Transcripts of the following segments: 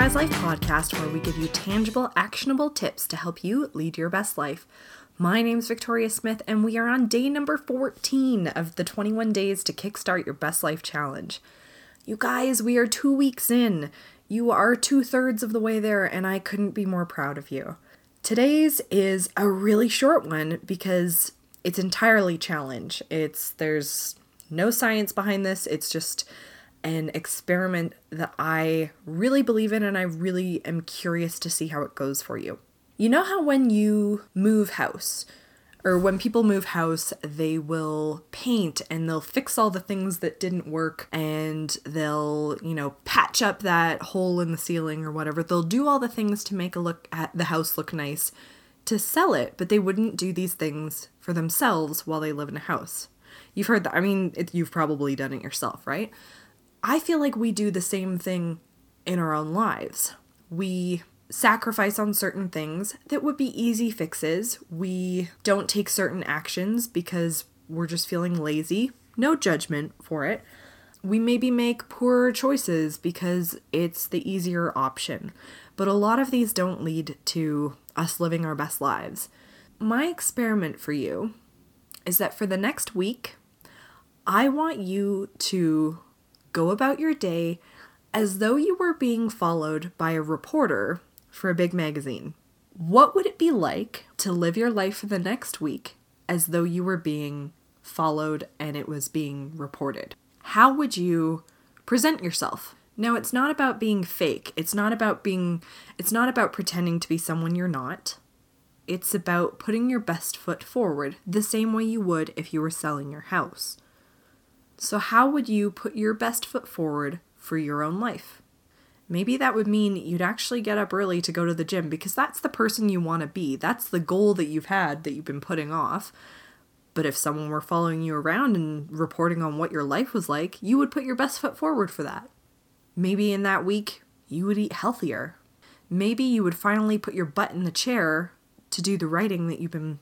Life podcast, where we give you tangible, actionable tips to help you lead your best life. My name's Victoria Smith, and we are on day number 14 of the 21 Days to Kickstart Your Best Life Challenge. You guys, we are two weeks in. You are two thirds of the way there, and I couldn't be more proud of you. Today's is a really short one because it's entirely challenge. It's there's no science behind this. It's just an experiment that I really believe in and I really am curious to see how it goes for you. You know how when you move house, or when people move house, they will paint and they'll fix all the things that didn't work and they'll, you know, patch up that hole in the ceiling or whatever. They'll do all the things to make a look at the house look nice to sell it, but they wouldn't do these things for themselves while they live in a house. You've heard that. I mean, it, you've probably done it yourself, right? I feel like we do the same thing in our own lives. We sacrifice on certain things that would be easy fixes. We don't take certain actions because we're just feeling lazy. No judgment for it. We maybe make poorer choices because it's the easier option. But a lot of these don't lead to us living our best lives. My experiment for you is that for the next week, I want you to go about your day as though you were being followed by a reporter for a big magazine. What would it be like to live your life for the next week as though you were being followed and it was being reported? How would you present yourself? Now, it's not about being fake. It's not about being, it's not about pretending to be someone you're not. It's about putting your best foot forward the same way you would if you were selling your house. So, how would you put your best foot forward for your own life? Maybe that would mean you'd actually get up early to go to the gym because that's the person you want to be. That's the goal that you've had that you've been putting off. But if someone were following you around and reporting on what your life was like, you would put your best foot forward for that. Maybe in that week, you would eat healthier. Maybe you would finally put your butt in the chair to do the writing that you've been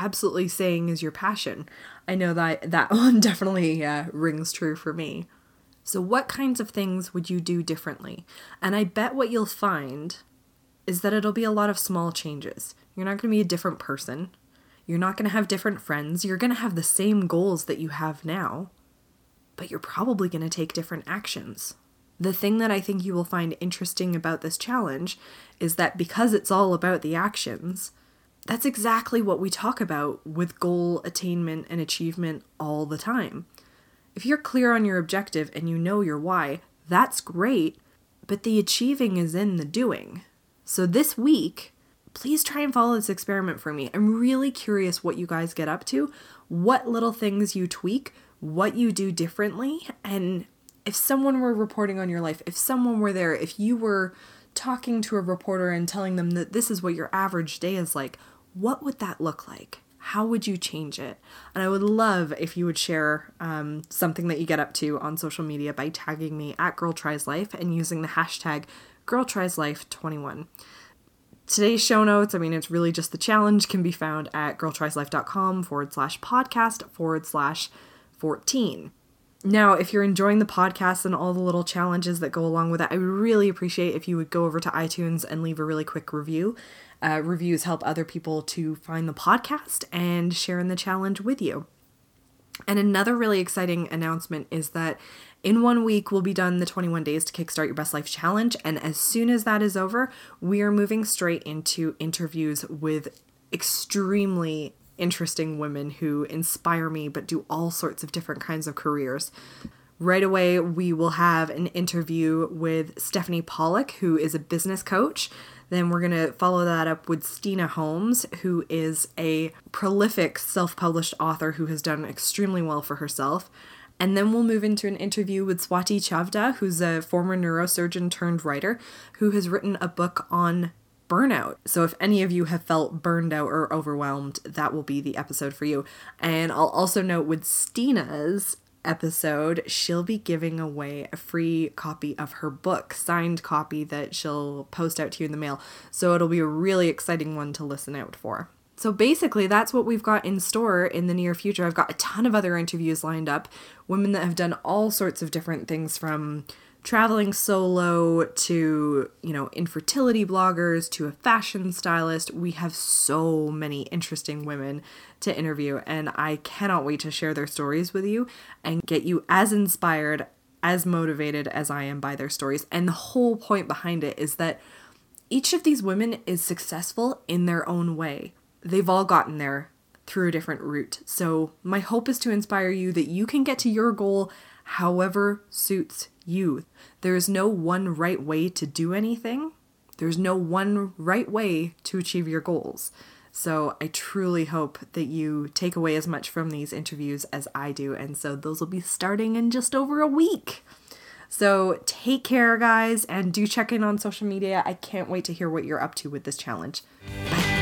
absolutely saying is your passion. I know that that one definitely uh, rings true for me. So, what kinds of things would you do differently? And I bet what you'll find is that it'll be a lot of small changes. You're not going to be a different person. You're not going to have different friends. You're going to have the same goals that you have now, but you're probably going to take different actions. The thing that I think you will find interesting about this challenge is that because it's all about the actions, that's exactly what we talk about with goal attainment and achievement all the time. If you're clear on your objective and you know your why, that's great, but the achieving is in the doing. So this week, please try and follow this experiment for me. I'm really curious what you guys get up to, what little things you tweak, what you do differently, and if someone were reporting on your life, if someone were there, if you were talking to a reporter and telling them that this is what your average day is like, what would that look like? How would you change it? And I would love if you would share um, something that you get up to on social media by tagging me at Girl Tries Life and using the hashtag Girl Tries Life 21. Today's show notes, I mean, it's really just the challenge, can be found at girltrieslife.com forward slash podcast forward slash 14. Now, if you're enjoying the podcast and all the little challenges that go along with it, I would really appreciate if you would go over to iTunes and leave a really quick review. Uh, reviews help other people to find the podcast and share in the challenge with you. And another really exciting announcement is that in one week, we'll be done the 21 days to kickstart your best life challenge. And as soon as that is over, we are moving straight into interviews with extremely interesting women who inspire me but do all sorts of different kinds of careers. Right away, we will have an interview with Stephanie Pollock, who is a business coach. Then we're going to follow that up with Steena Holmes, who is a prolific self published author who has done extremely well for herself. And then we'll move into an interview with Swati Chavda, who's a former neurosurgeon turned writer who has written a book on burnout. So if any of you have felt burned out or overwhelmed, that will be the episode for you. And I'll also note with Steena's episode, she'll be giving away a free copy of her book, signed copy that she'll post out to you in the mail. So it'll be a really exciting one to listen out for. So basically, that's what we've got in store in the near future. I've got a ton of other interviews lined up, women that have done all sorts of different things from traveling solo to, you know, infertility bloggers to a fashion stylist. We have so many interesting women to interview, and I cannot wait to share their stories with you and get you as inspired, as motivated as I am by their stories. And the whole point behind it is that each of these women is successful in their own way. They've all gotten there through a different route. So, my hope is to inspire you that you can get to your goal however suits you. There is no one right way to do anything, there's no one right way to achieve your goals. So, I truly hope that you take away as much from these interviews as I do. And so, those will be starting in just over a week. So, take care, guys, and do check in on social media. I can't wait to hear what you're up to with this challenge. Bye.